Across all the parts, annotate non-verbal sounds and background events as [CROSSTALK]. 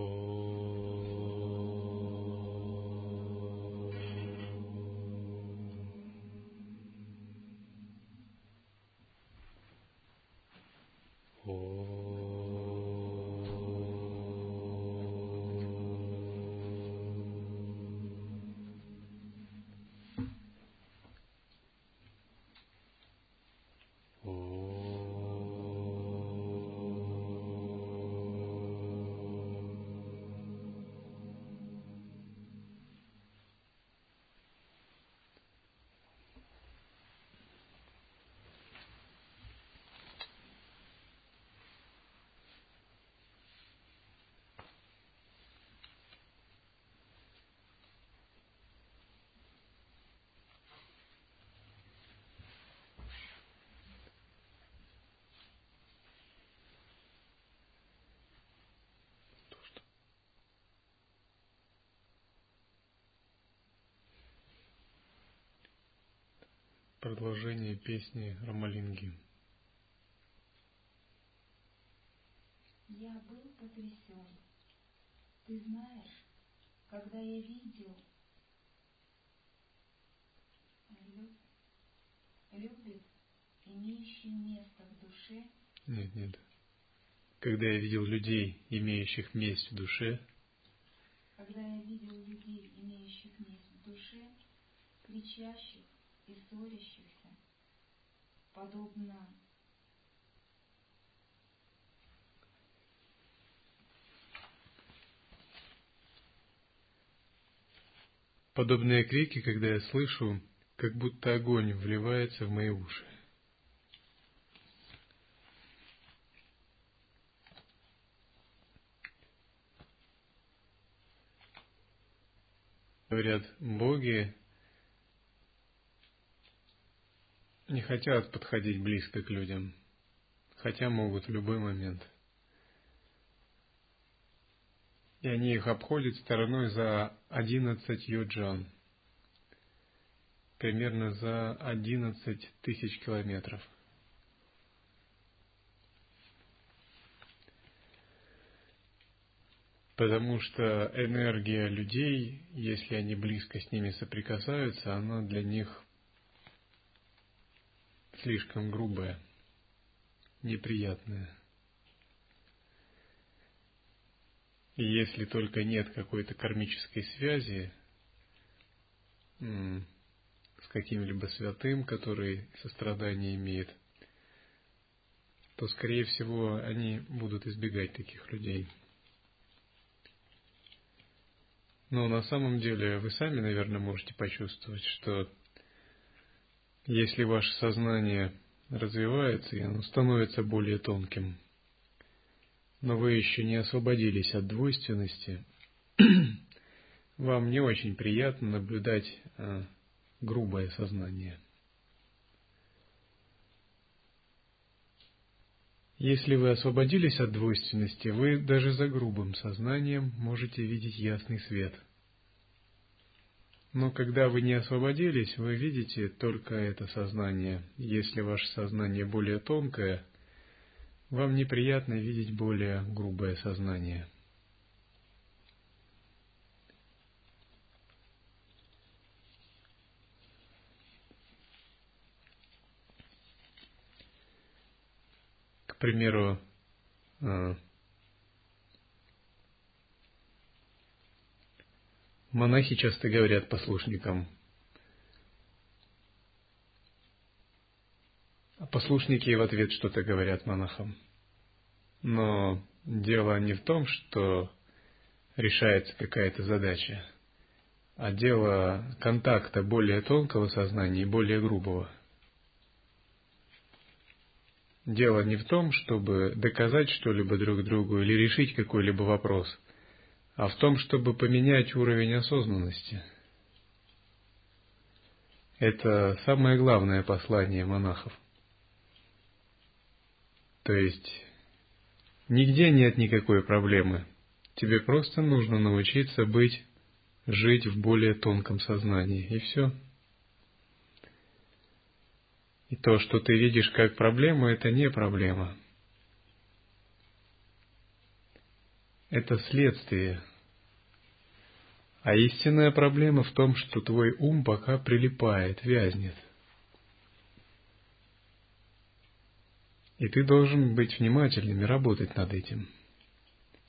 Oh. Продолжение песни Рамалинги. Я был потрясен. Ты знаешь, когда я видел, любит, имеющий место в душе. Нет, нет. Когда я видел людей, имеющих месть в душе. Когда я видел людей, имеющих месть в душе, кричащих и ссорящихся, подобно Подобные крики, когда я слышу, как будто огонь вливается в мои уши. Говорят, боги не хотят подходить близко к людям, хотя могут в любой момент. И они их обходят стороной за одиннадцать йоджан, примерно за одиннадцать тысяч километров. Потому что энергия людей, если они близко с ними соприкасаются, она для них слишком грубая, неприятная. И если только нет какой-то кармической связи с каким-либо святым, который сострадание имеет, то, скорее всего, они будут избегать таких людей. Но на самом деле вы сами, наверное, можете почувствовать, что если ваше сознание развивается, и оно становится более тонким, но вы еще не освободились от двойственности, [CLEARS THROAT] вам не очень приятно наблюдать а, грубое сознание. Если вы освободились от двойственности, вы даже за грубым сознанием можете видеть ясный свет – но когда вы не освободились, вы видите только это сознание. Если ваше сознание более тонкое, вам неприятно видеть более грубое сознание. К примеру, Монахи часто говорят послушникам, а послушники в ответ что-то говорят монахам. Но дело не в том, что решается какая-то задача, а дело контакта более тонкого сознания и более грубого. Дело не в том, чтобы доказать что-либо друг другу или решить какой-либо вопрос – а в том, чтобы поменять уровень осознанности. Это самое главное послание монахов. То есть нигде нет никакой проблемы. Тебе просто нужно научиться быть, жить в более тонком сознании, и все. И то, что ты видишь как проблему, это не проблема –– это следствие. А истинная проблема в том, что твой ум пока прилипает, вязнет. И ты должен быть внимательным и работать над этим.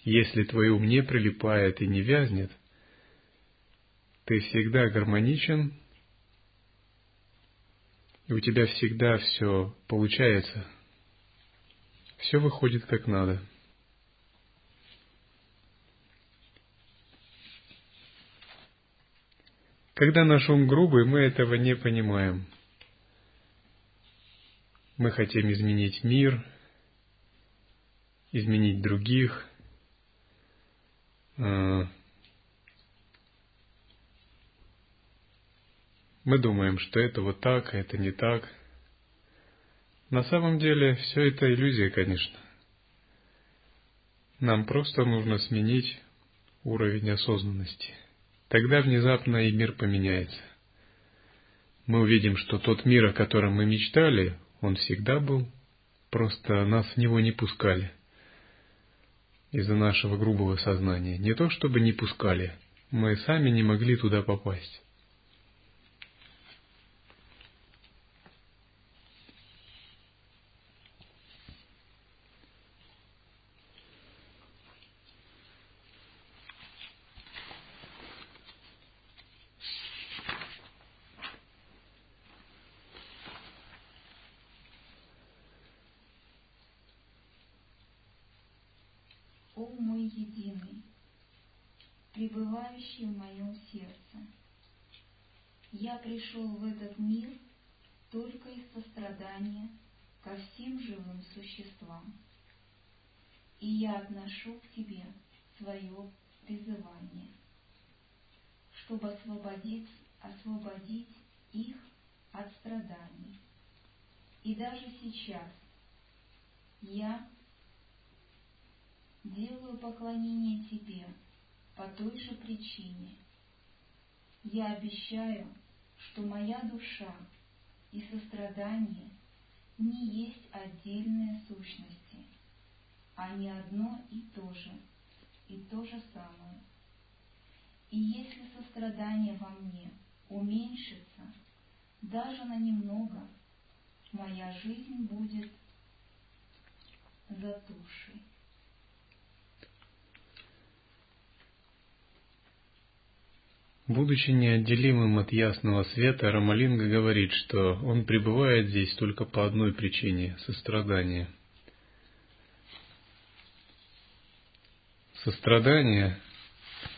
Если твой ум не прилипает и не вязнет, ты всегда гармоничен, и у тебя всегда все получается. Все выходит как надо. Когда наш ум грубый, мы этого не понимаем. Мы хотим изменить мир, изменить других. А, мы думаем, что это вот так, а это не так. На самом деле все это иллюзия, конечно. Нам просто нужно сменить уровень осознанности. Тогда внезапно и мир поменяется. Мы увидим, что тот мир, о котором мы мечтали, он всегда был, просто нас в него не пускали из-за нашего грубого сознания. Не то чтобы не пускали, мы сами не могли туда попасть. Пребывающий в моем сердце. Я пришел в этот мир только из сострадания ко всем живым существам. И я отношу к тебе свое призывание, чтобы освободить, освободить их от страданий. И даже сейчас я делаю поклонение тебе, по той же причине. Я обещаю, что моя душа и сострадание не есть отдельные сущности, а не одно и то же, и то же самое. И если сострадание во мне уменьшится даже на немного, моя жизнь будет затушей. Будучи неотделимым от ясного света, Рамалинга говорит, что он пребывает здесь только по одной причине – сострадание. Сострадание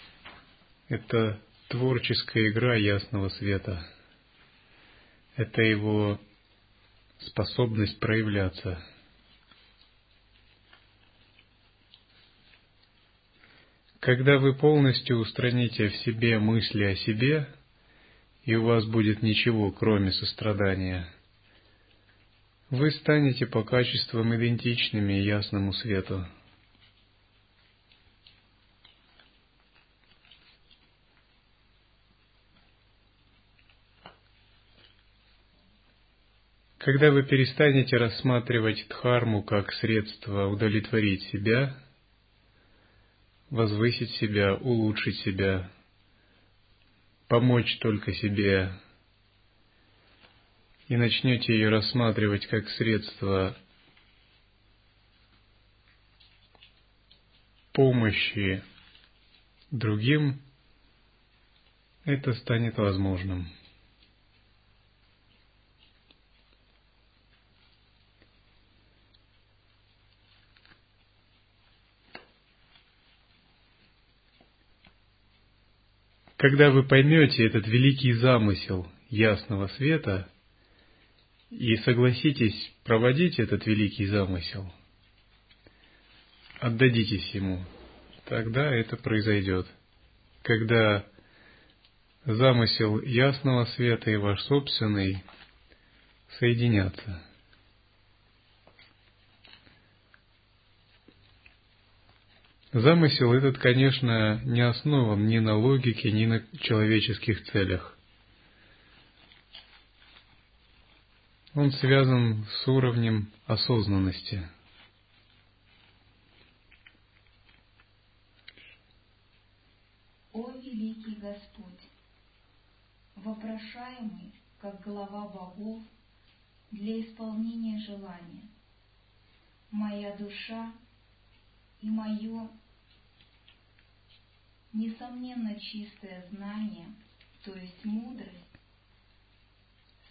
– это творческая игра ясного света. Это его способность проявляться – Когда вы полностью устраните в себе мысли о себе, и у вас будет ничего, кроме сострадания, вы станете по качествам идентичными ясному свету. Когда вы перестанете рассматривать дхарму как средство удовлетворить себя – возвысить себя, улучшить себя, помочь только себе, и начнете ее рассматривать как средство помощи другим, это станет возможным. Когда вы поймете этот великий замысел ясного света и согласитесь проводить этот великий замысел, отдадитесь ему, тогда это произойдет. Когда замысел ясного света и ваш собственный соединятся – Замысел этот, конечно, не основан ни на логике, ни на человеческих целях. Он связан с уровнем осознанности. великий Господь, вопрошаемый, как глава богов, для исполнения желания. Моя душа и мое несомненно чистое знание, то есть мудрость,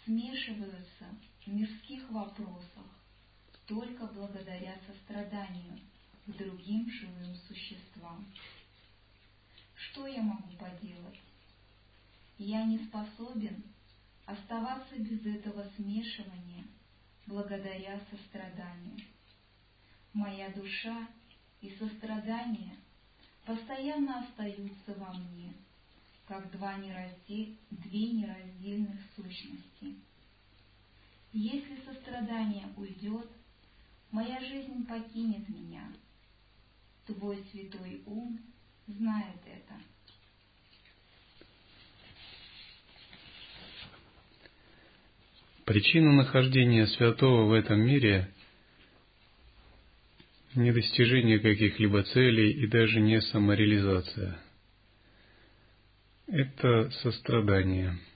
смешиваются в мирских вопросах только благодаря состраданию к другим живым существам. Что я могу поделать? Я не способен оставаться без этого смешивания благодаря состраданию. Моя душа и сострадание постоянно остаются во мне, как два нераздел... две нераздельных сущности. Если сострадание уйдет, моя жизнь покинет меня. Твой святой ум знает это. Причина нахождения святого в этом мире – не достижение каких-либо целей и даже не самореализация. Это сострадание –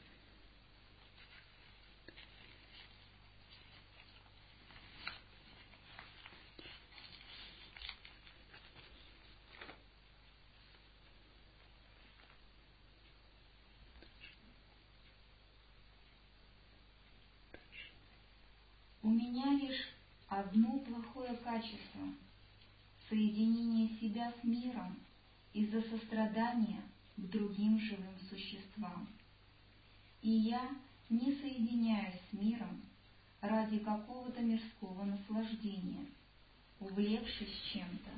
одно плохое качество – соединение себя с миром из-за сострадания к другим живым существам. И я не соединяюсь с миром ради какого-то мирского наслаждения, увлекшись чем-то,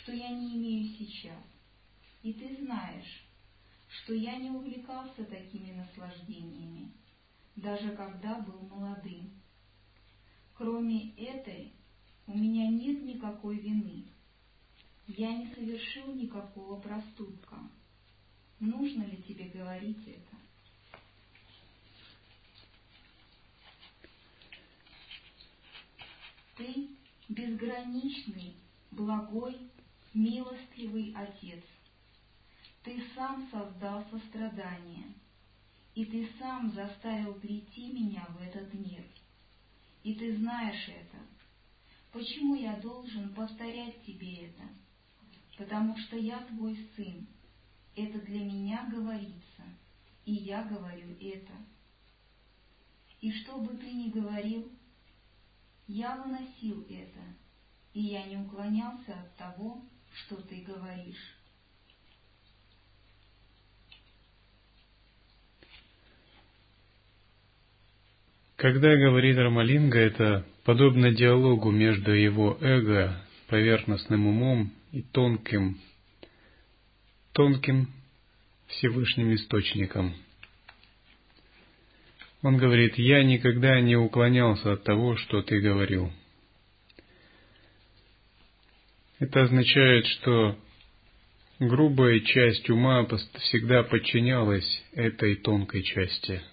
что я не имею сейчас. И ты знаешь, что я не увлекался такими наслаждениями, даже когда был молодым. Кроме этой, у меня нет никакой вины. Я не совершил никакого проступка. Нужно ли тебе говорить это? Ты безграничный, благой, милостливый Отец. Ты сам создал сострадание, и ты сам заставил прийти меня в этот мир — и ты знаешь это. Почему я должен повторять тебе это? Потому что я твой сын. Это для меня говорится, и я говорю это. И что бы ты ни говорил, я выносил это, и я не уклонялся от того, что ты говоришь. Когда говорит Рамалинга, это подобно диалогу между его эго, поверхностным умом и тонким, тонким Всевышним Источником. Он говорит, я никогда не уклонялся от того, что ты говорил. Это означает, что грубая часть ума всегда подчинялась этой тонкой части –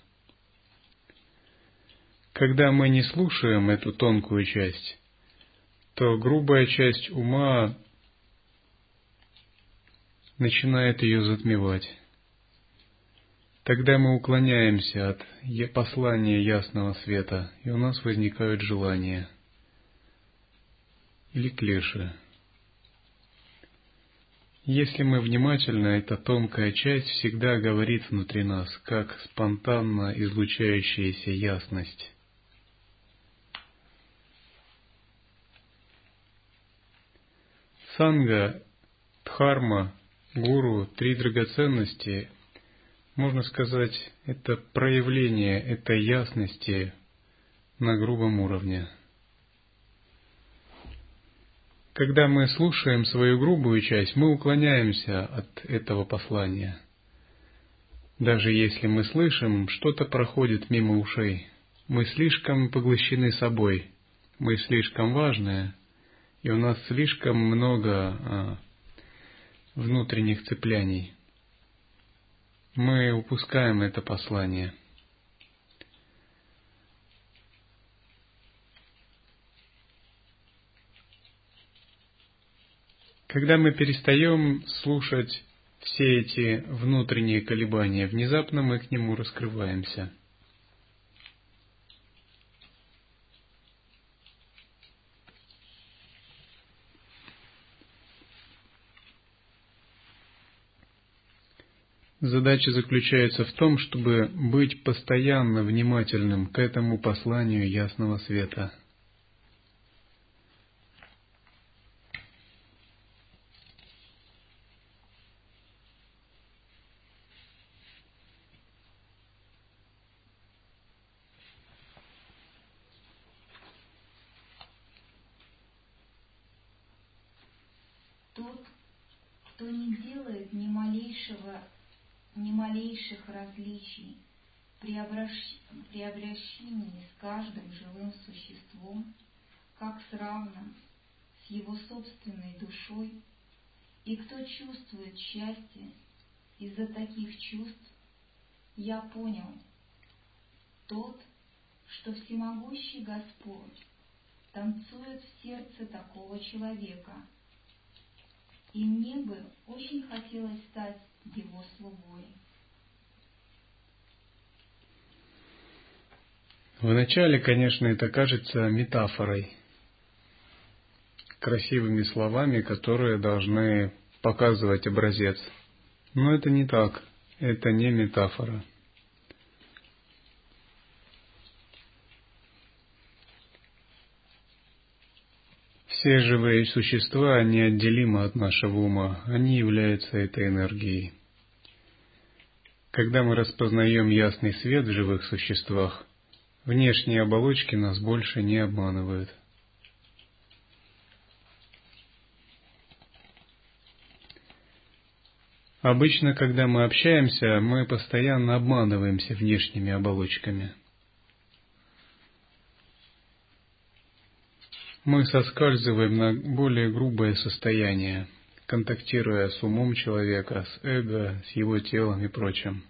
когда мы не слушаем эту тонкую часть, то грубая часть ума начинает ее затмевать. Тогда мы уклоняемся от послания ясного света, и у нас возникают желания или клеши. Если мы внимательно, эта тонкая часть всегда говорит внутри нас, как спонтанно излучающаяся ясность. Санга, Дхарма, Гуру, три драгоценности, можно сказать, это проявление этой ясности на грубом уровне. Когда мы слушаем свою грубую часть, мы уклоняемся от этого послания. Даже если мы слышим, что-то проходит мимо ушей. Мы слишком поглощены собой. Мы слишком важные – и у нас слишком много а, внутренних цепляний. Мы упускаем это послание. Когда мы перестаем слушать все эти внутренние колебания, внезапно мы к нему раскрываемся – Задача заключается в том, чтобы быть постоянно внимательным к этому посланию ясного света. Тот, кто не делает ни малейшего ни малейших различий при, обращ... при обращении с каждым живым существом, как с равным, с его собственной душой, и кто чувствует счастье из-за таких чувств, я понял, тот, что всемогущий Господь танцует в сердце такого человека. И мне бы очень хотелось стать его слугой. Вначале, конечно, это кажется метафорой, красивыми словами, которые должны показывать образец. Но это не так, это не метафора. Все живые существа неотделимы от нашего ума, они являются этой энергией. Когда мы распознаем ясный свет в живых существах, внешние оболочки нас больше не обманывают. Обычно, когда мы общаемся, мы постоянно обманываемся внешними оболочками – мы соскальзываем на более грубое состояние, контактируя с умом человека, с эго, с его телом и прочим.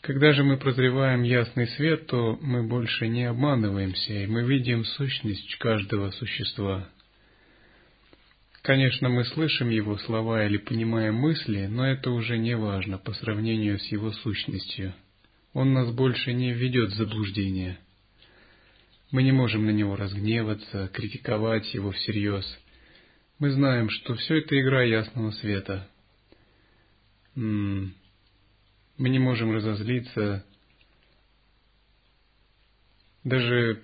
Когда же мы прозреваем ясный свет, то мы больше не обманываемся, и мы видим сущность каждого существа. Конечно, мы слышим его слова или понимаем мысли, но это уже не важно по сравнению с его сущностью. Он нас больше не введет в заблуждение – мы не можем на него разгневаться, критиковать его всерьез. Мы знаем, что все это игра ясного света. Мы не можем разозлиться, даже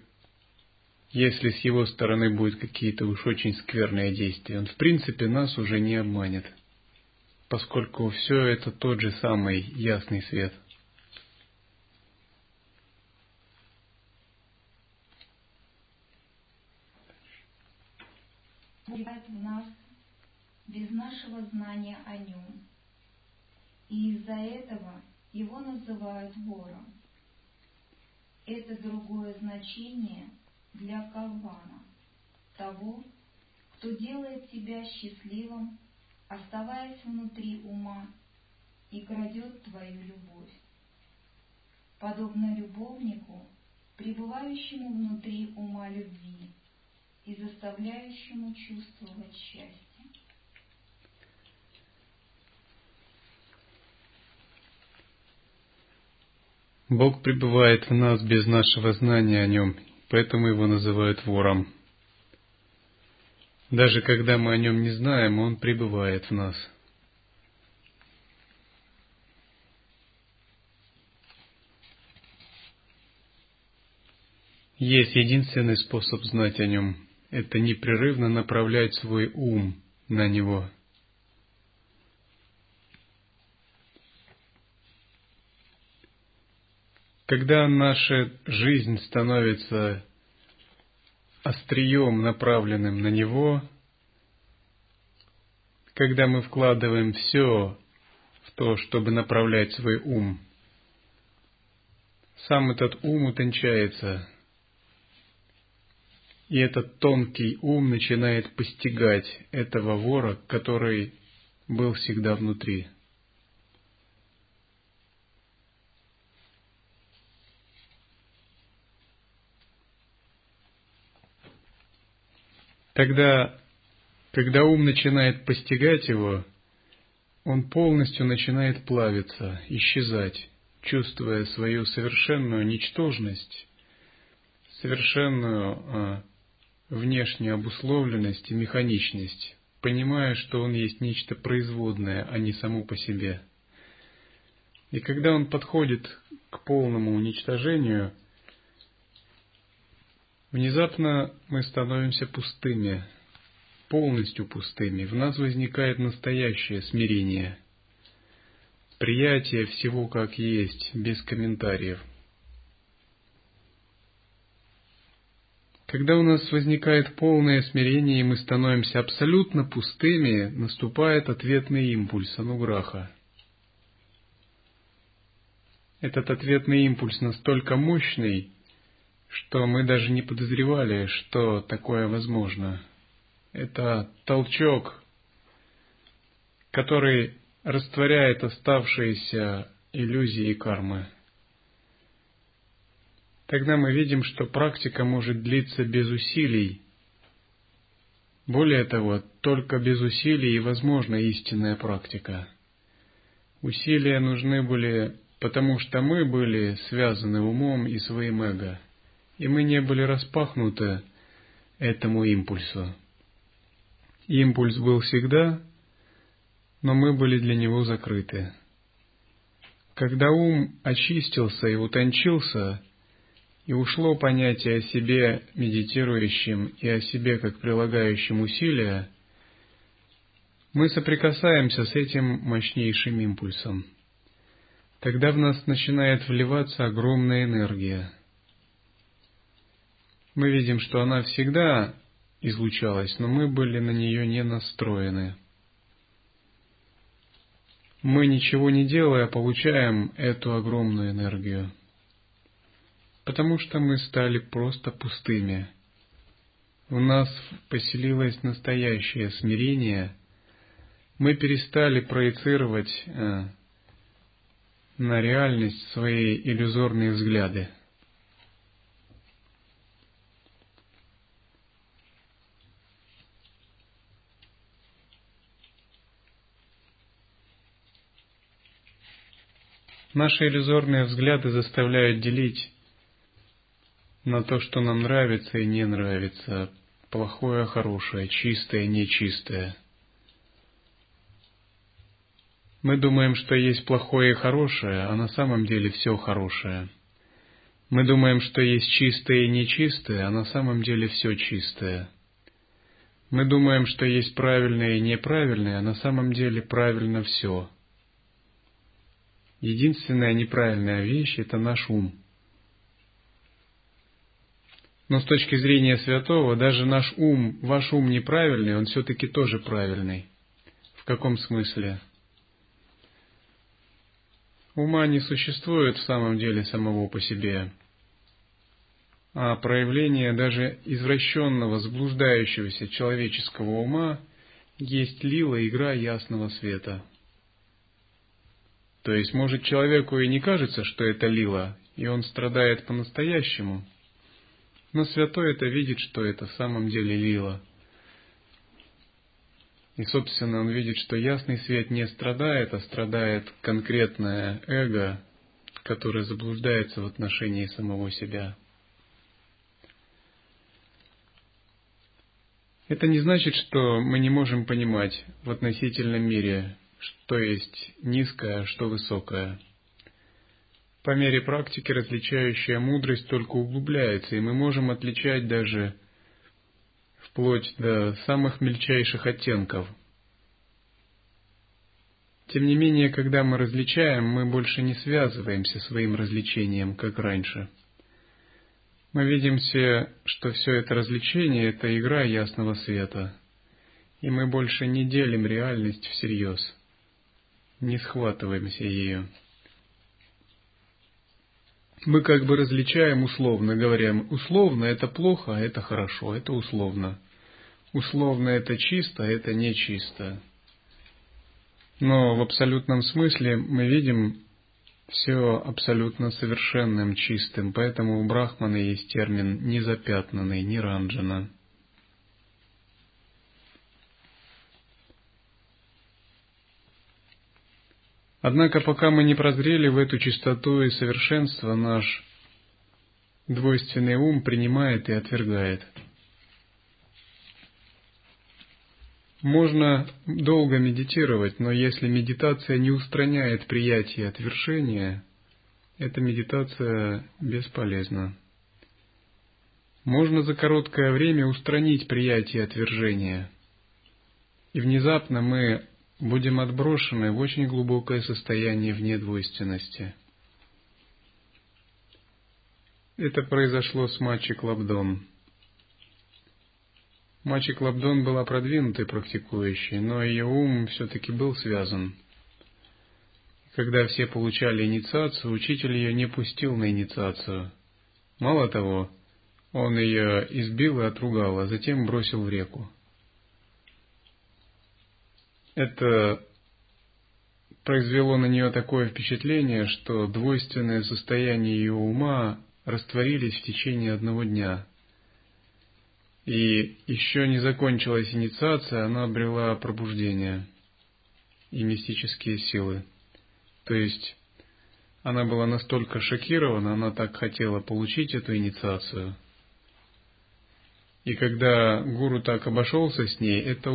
если с его стороны будут какие-то уж очень скверные действия. Он в принципе нас уже не обманет, поскольку все это тот же самый ясный свет – без нашего знания о нем. И из-за этого его называют вором. Это другое значение для Калвана, того, кто делает тебя счастливым, оставаясь внутри ума и крадет твою любовь. Подобно любовнику, пребывающему внутри ума любви, и заставляющему чувствовать счастье. Бог пребывает в нас без нашего знания о нем, поэтому его называют вором. Даже когда мы о нем не знаем, он пребывает в нас. Есть единственный способ знать о нем это непрерывно направлять свой ум на него. Когда наша жизнь становится острием, направленным на него, когда мы вкладываем все в то, чтобы направлять свой ум, сам этот ум утончается, и этот тонкий ум начинает постигать этого вора, который был всегда внутри. Тогда Когда ум начинает постигать его, он полностью начинает плавиться, исчезать, чувствуя свою совершенную ничтожность, совершенную а, внешнюю обусловленность и механичность, понимая, что он есть нечто производное, а не само по себе. И когда он подходит к полному уничтожению, внезапно мы становимся пустыми, полностью пустыми. В нас возникает настоящее смирение, приятие всего как есть, без комментариев – Когда у нас возникает полное смирение, и мы становимся абсолютно пустыми, наступает ответный импульс ануграха. Этот ответный импульс настолько мощный, что мы даже не подозревали, что такое возможно. Это толчок, который растворяет оставшиеся иллюзии кармы тогда мы видим, что практика может длиться без усилий. Более того, только без усилий и возможна истинная практика. Усилия нужны были, потому что мы были связаны умом и своим эго, и мы не были распахнуты этому импульсу. Импульс был всегда, но мы были для него закрыты. Когда ум очистился и утончился, и ушло понятие о себе медитирующем и о себе как прилагающем усилия, мы соприкасаемся с этим мощнейшим импульсом. Тогда в нас начинает вливаться огромная энергия. Мы видим, что она всегда излучалась, но мы были на нее не настроены. Мы, ничего не делая, получаем эту огромную энергию потому что мы стали просто пустыми. У нас поселилось настоящее смирение, мы перестали проецировать э, на реальность свои иллюзорные взгляды. Наши иллюзорные взгляды заставляют делить на то, что нам нравится и не нравится, плохое, хорошее, чистое, нечистое. Мы думаем, что есть плохое и хорошее, а на самом деле все хорошее. Мы думаем, что есть чистое и нечистое, а на самом деле все чистое. Мы думаем, что есть правильное и неправильное, а на самом деле правильно все. Единственная неправильная вещь – это наш ум – но с точки зрения святого, даже наш ум, ваш ум неправильный, он все-таки тоже правильный. В каком смысле? Ума не существует в самом деле самого по себе, а проявление даже извращенного, заблуждающегося человеческого ума есть лила игра ясного света. То есть, может, человеку и не кажется, что это лила, и он страдает по-настоящему – но святой это видит, что это в самом деле лила. И, собственно, он видит, что ясный свет не страдает, а страдает конкретное эго, которое заблуждается в отношении самого себя. Это не значит, что мы не можем понимать в относительном мире, что есть низкое, а что высокое – по мере практики различающая мудрость только углубляется, и мы можем отличать даже вплоть до самых мельчайших оттенков. Тем не менее, когда мы различаем, мы больше не связываемся своим развлечением, как раньше. Мы видим все, что все это развлечение – это игра ясного света, и мы больше не делим реальность всерьез, не схватываемся ее мы как бы различаем условно, говорим, условно это плохо, а это хорошо, это условно. Условно это чисто, а это нечисто. Но в абсолютном смысле мы видим все абсолютно совершенным, чистым, поэтому у Брахмана есть термин «незапятнанный», «ниранджана». Однако пока мы не прозрели в эту чистоту и совершенство, наш двойственный ум принимает и отвергает. Можно долго медитировать, но если медитация не устраняет приятие отвержения, эта медитация бесполезна. Можно за короткое время устранить приятие отвержения, и внезапно мы будем отброшены в очень глубокое состояние вне двойственности. Это произошло с Мачи Клабдон. Мачи Клабдон была продвинутой практикующей, но ее ум все-таки был связан. Когда все получали инициацию, учитель ее не пустил на инициацию. Мало того, он ее избил и отругал, а затем бросил в реку. Это произвело на нее такое впечатление, что двойственное состояние ее ума растворились в течение одного дня. И еще не закончилась инициация, она обрела пробуждение и мистические силы. То есть она была настолько шокирована, она так хотела получить эту инициацию. И когда гуру так обошелся с ней, это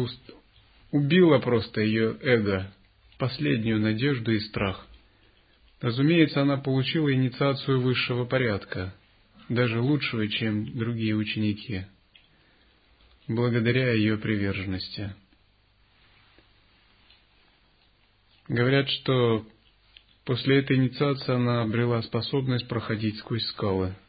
убило просто ее эго, последнюю надежду и страх. Разумеется, она получила инициацию высшего порядка, даже лучшую, чем другие ученики, благодаря ее приверженности. Говорят, что после этой инициации она обрела способность проходить сквозь скалы –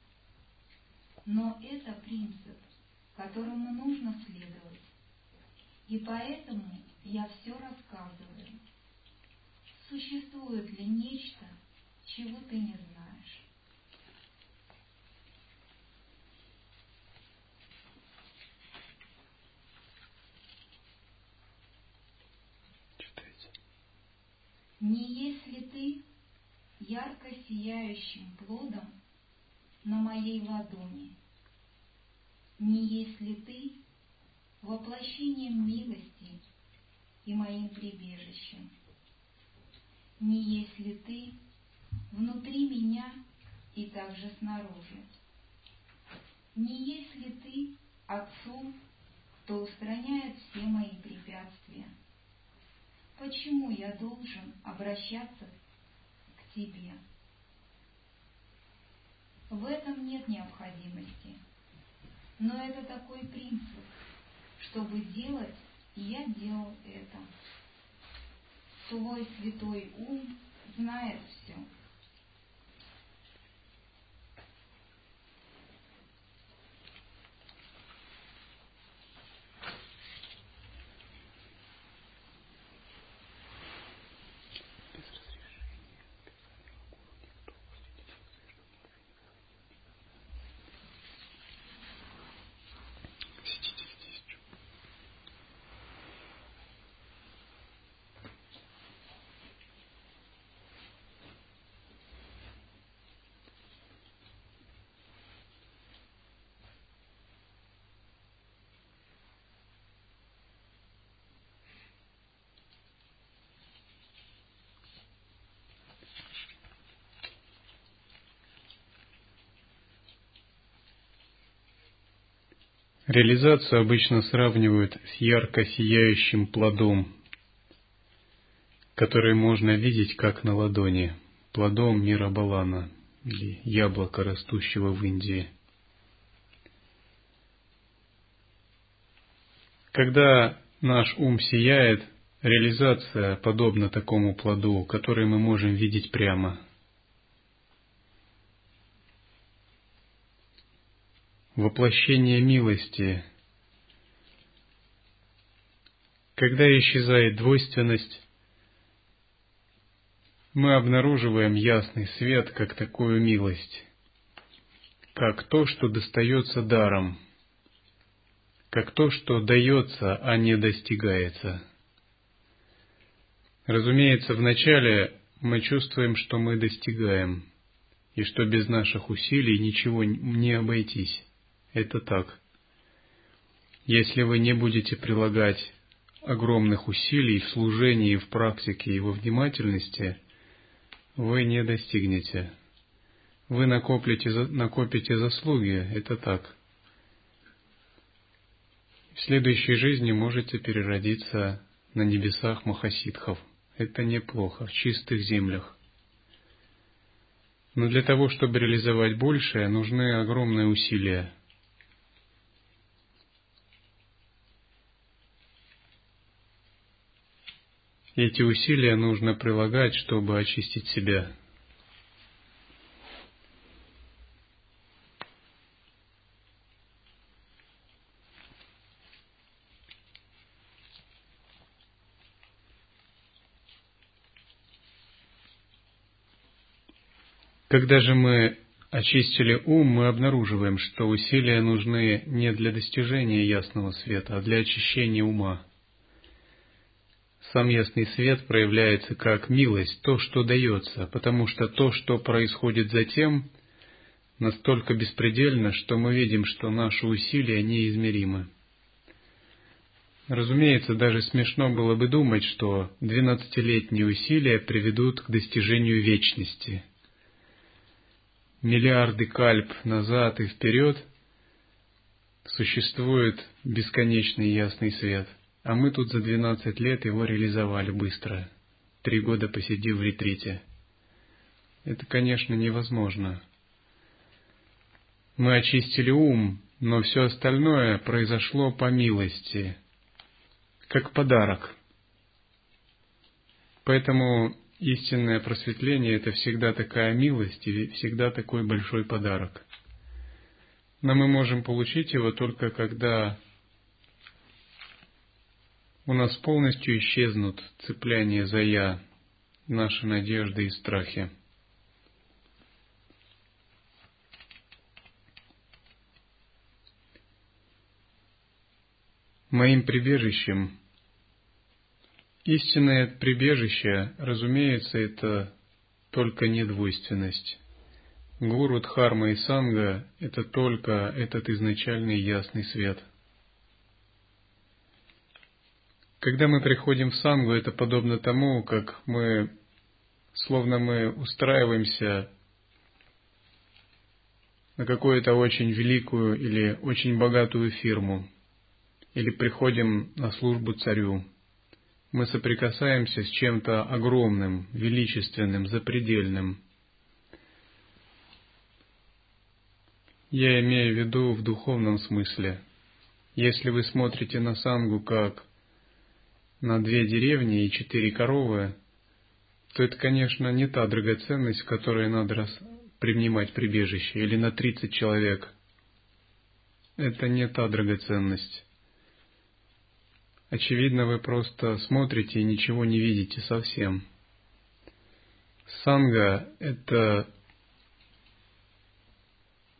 Но это принцип, которому нужно следовать. И поэтому я все рассказываю. Существует ли нечто, чего ты не знаешь? Не если ты ярко сияющим плодом на моей ладони, не если ты воплощением милости и моим прибежищем, не если ты внутри меня и также снаружи, не если ты отцом, кто устраняет все мои препятствия, Почему я должен обращаться к тебе? В этом нет необходимости. Но это такой принцип, чтобы делать, и я делал это. Твой святой ум знает все. Реализацию обычно сравнивают с ярко сияющим плодом, который можно видеть как на ладони, плодом Мирабалана или яблока, растущего в Индии. Когда наш ум сияет, реализация подобна такому плоду, который мы можем видеть прямо. Воплощение милости. Когда исчезает двойственность, мы обнаруживаем ясный свет как такую милость, как то, что достается даром, как то, что дается, а не достигается. Разумеется, вначале мы чувствуем, что мы достигаем, и что без наших усилий ничего не обойтись. Это так. Если вы не будете прилагать огромных усилий в служении, в практике и во внимательности – вы не достигнете. Вы накопите, накопите заслуги, это так. В следующей жизни можете переродиться на небесах махасидхов. Это неплохо, в чистых землях. Но для того, чтобы реализовать большее, нужны огромные усилия – Эти усилия нужно прилагать, чтобы очистить себя. Когда же мы очистили ум, мы обнаруживаем, что усилия нужны не для достижения ясного света, а для очищения ума. Сам ясный свет проявляется как милость, то, что дается, потому что то, что происходит затем, настолько беспредельно, что мы видим, что наши усилия неизмеримы. Разумеется, даже смешно было бы думать, что двенадцатилетние усилия приведут к достижению вечности. Миллиарды кальп назад и вперед существует бесконечный ясный свет – а мы тут за 12 лет его реализовали быстро, три года посидев в ретрите. Это, конечно, невозможно. Мы очистили ум, но все остальное произошло по милости, как подарок. Поэтому истинное просветление – это всегда такая милость и всегда такой большой подарок. Но мы можем получить его только когда у нас полностью исчезнут цепляния за «я», наши надежды и страхи. Моим прибежищем, истинное прибежище, разумеется, это только недвойственность. Гуру, Дхарма и Санга – это только этот изначальный ясный свет – Когда мы приходим в сангу, это подобно тому, как мы, словно мы устраиваемся на какую-то очень великую или очень богатую фирму, или приходим на службу царю. Мы соприкасаемся с чем-то огромным, величественным, запредельным. Я имею в виду в духовном смысле. Если вы смотрите на сангу как на две деревни и четыре коровы, то это, конечно, не та драгоценность, в которой надо раз принимать прибежище, или на тридцать человек. Это не та драгоценность. Очевидно, вы просто смотрите и ничего не видите совсем. Санга – это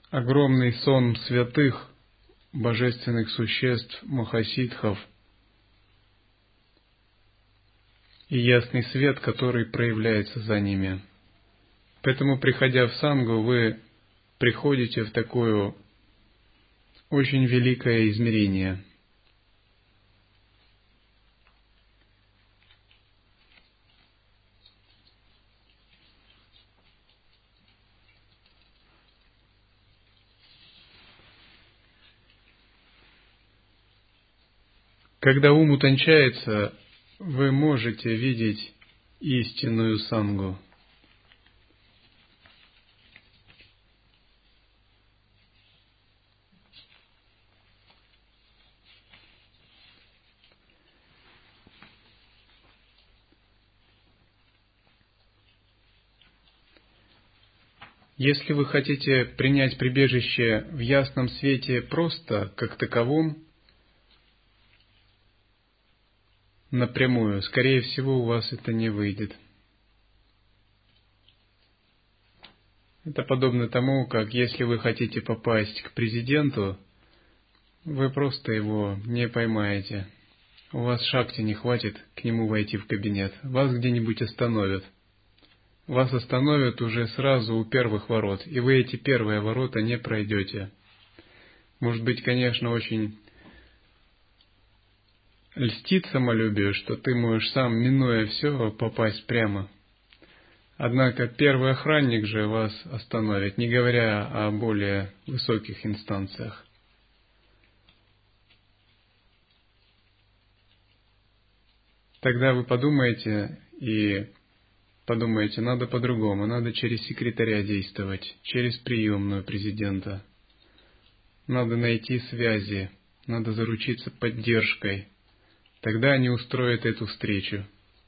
огромный сон святых, божественных существ, махасидхов – и ясный свет, который проявляется за ними. Поэтому, приходя в сангу, вы приходите в такое очень великое измерение. Когда ум утончается, вы можете видеть истинную сангу. Если вы хотите принять прибежище в ясном свете просто как таковом, напрямую, скорее всего, у вас это не выйдет. Это подобно тому, как если вы хотите попасть к президенту, вы просто его не поймаете. У вас шахте не хватит к нему войти в кабинет. Вас где-нибудь остановят. Вас остановят уже сразу у первых ворот, и вы эти первые ворота не пройдете. Может быть, конечно, очень льстит самолюбию, что ты можешь сам, минуя все, попасть прямо – Однако первый охранник же вас остановит, не говоря о более высоких инстанциях. Тогда вы подумаете и подумаете, надо по-другому, надо через секретаря действовать, через приемную президента. Надо найти связи, надо заручиться поддержкой. Тогда они устроят эту встречу.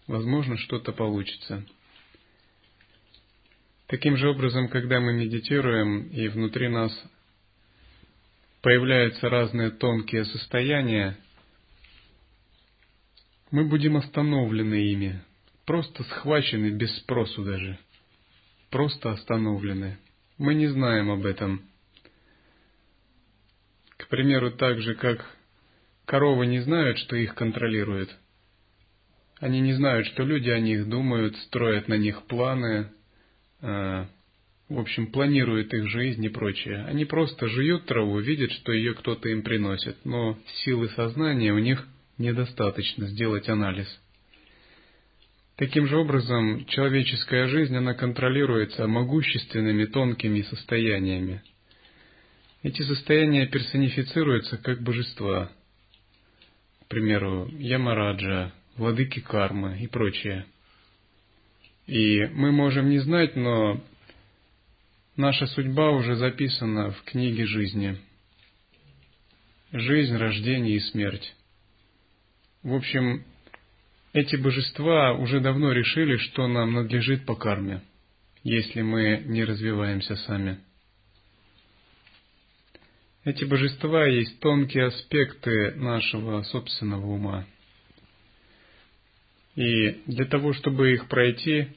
Возможно, что-то получится. Таким же образом, когда мы медитируем, и внутри нас появляются разные тонкие состояния, мы будем остановлены ими, просто схвачены без спросу даже, просто остановлены. Мы не знаем об этом. К примеру, так же, как коровы не знают, что их контролируют. Они не знают, что люди о них думают, строят на них планы, Э, в общем, планируют их жизнь и прочее. Они просто жуют траву, видят, что ее кто-то им приносит, но силы сознания у них недостаточно сделать анализ. Таким же образом, человеческая жизнь, она контролируется могущественными тонкими состояниями. Эти состояния персонифицируются как божества. Примеру, Ямараджа, владыки кармы и прочее. И мы можем не знать, но наша судьба уже записана в книге жизни. Жизнь, рождение и смерть. В общем, эти божества уже давно решили, что нам надлежит по карме, если мы не развиваемся сами. Эти божества есть тонкие аспекты нашего собственного ума. И для того, чтобы их пройти,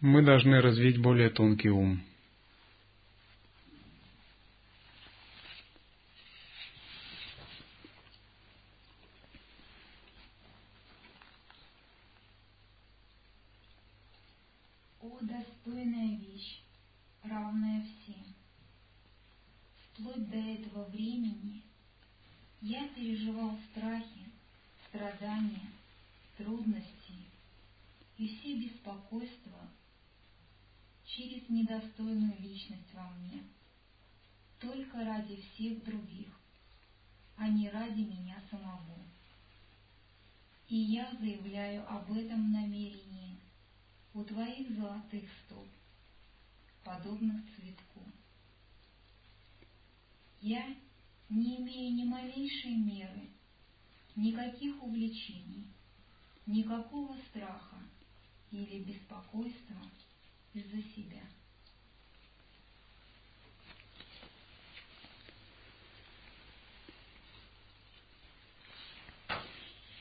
мы должны развить более тонкий ум. О, достойная вещь, равная всем. Вплоть до этого времени я переживал страхи, страдания, трудности и все беспокойства через недостойную личность во мне, только ради всех других, а не ради меня самого. И я заявляю об этом намерении у твоих золотых стоп, подобных цветку. Я не имею ни малейшей меры, никаких увлечений, никакого страха или беспокойства из-за себя.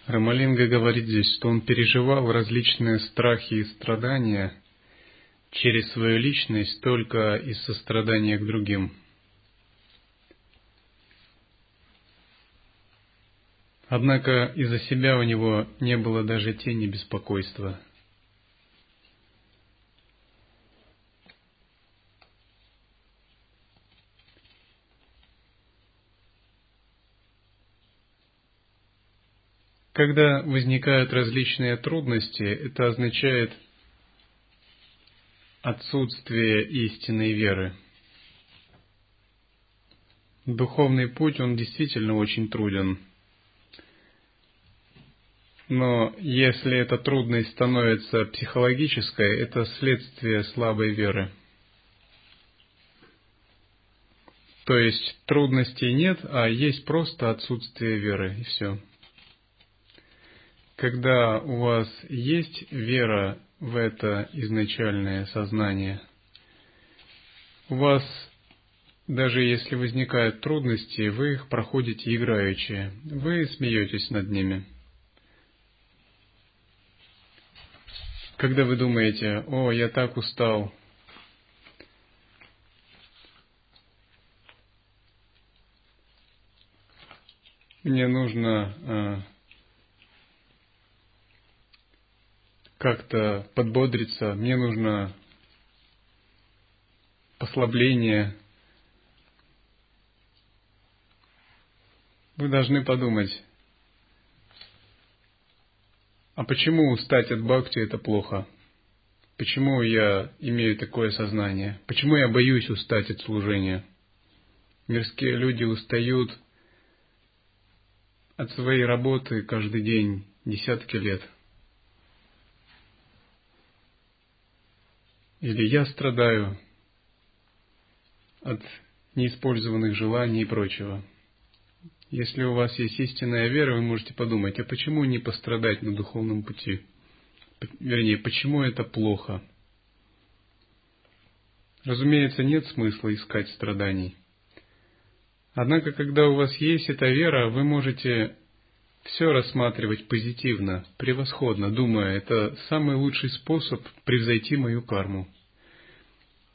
Рамалинга говорит здесь, что он переживал различные страхи и страдания через свою личность только из сострадания к другим. Однако из-за себя у него не было даже тени беспокойства. Когда возникают различные трудности, это означает отсутствие истинной веры. Духовный путь, он действительно очень труден. Но если эта трудность становится психологической, это следствие слабой веры. То есть трудностей нет, а есть просто отсутствие веры, и все когда у вас есть вера в это изначальное сознание, у вас, даже если возникают трудности, вы их проходите играючи, вы смеетесь над ними. Когда вы думаете, о, я так устал, мне нужно э, как-то подбодриться, мне нужно послабление. Вы должны подумать, а почему устать от бхакти это плохо? Почему я имею такое сознание? Почему я боюсь устать от служения? Мирские люди устают от своей работы каждый день десятки лет. Или я страдаю от неиспользованных желаний и прочего. Если у вас есть истинная вера, вы можете подумать, а почему не пострадать на духовном пути? Вернее, почему это плохо? Разумеется, нет смысла искать страданий. Однако, когда у вас есть эта вера, вы можете все рассматривать позитивно, превосходно, думая, это самый лучший способ превзойти мою карму.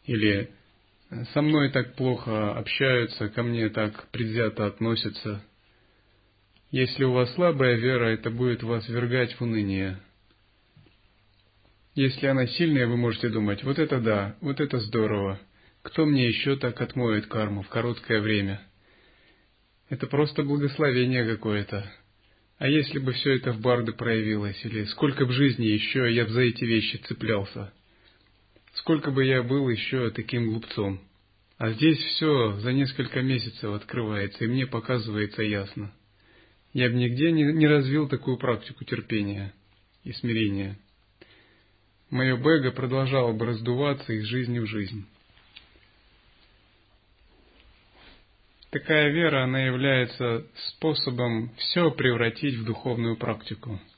Или со мной так плохо общаются, ко мне так предвзято относятся. Если у вас слабая вера, это будет вас вергать в уныние. Если она сильная, вы можете думать, вот это да, вот это здорово. Кто мне еще так отмоет карму в короткое время? Это просто благословение какое-то. А если бы все это в барды проявилось, или сколько в жизни еще я за эти вещи цеплялся? Сколько бы я был еще таким глупцом. А здесь все за несколько месяцев открывается, и мне показывается ясно. Я бы нигде не, развил такую практику терпения и смирения. Мое бэго продолжало бы раздуваться из жизни в жизнь. Такая вера, она является способом все превратить в духовную практику –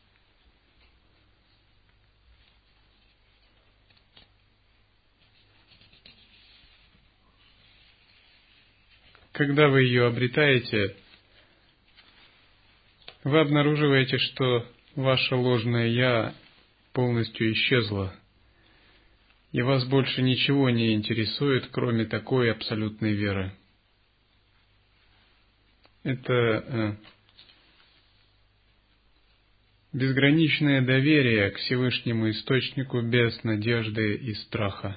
когда вы ее обретаете, вы обнаруживаете, что ваше ложное «я» полностью исчезло, и вас больше ничего не интересует, кроме такой абсолютной веры. Это э, безграничное доверие к Всевышнему Источнику без надежды и страха.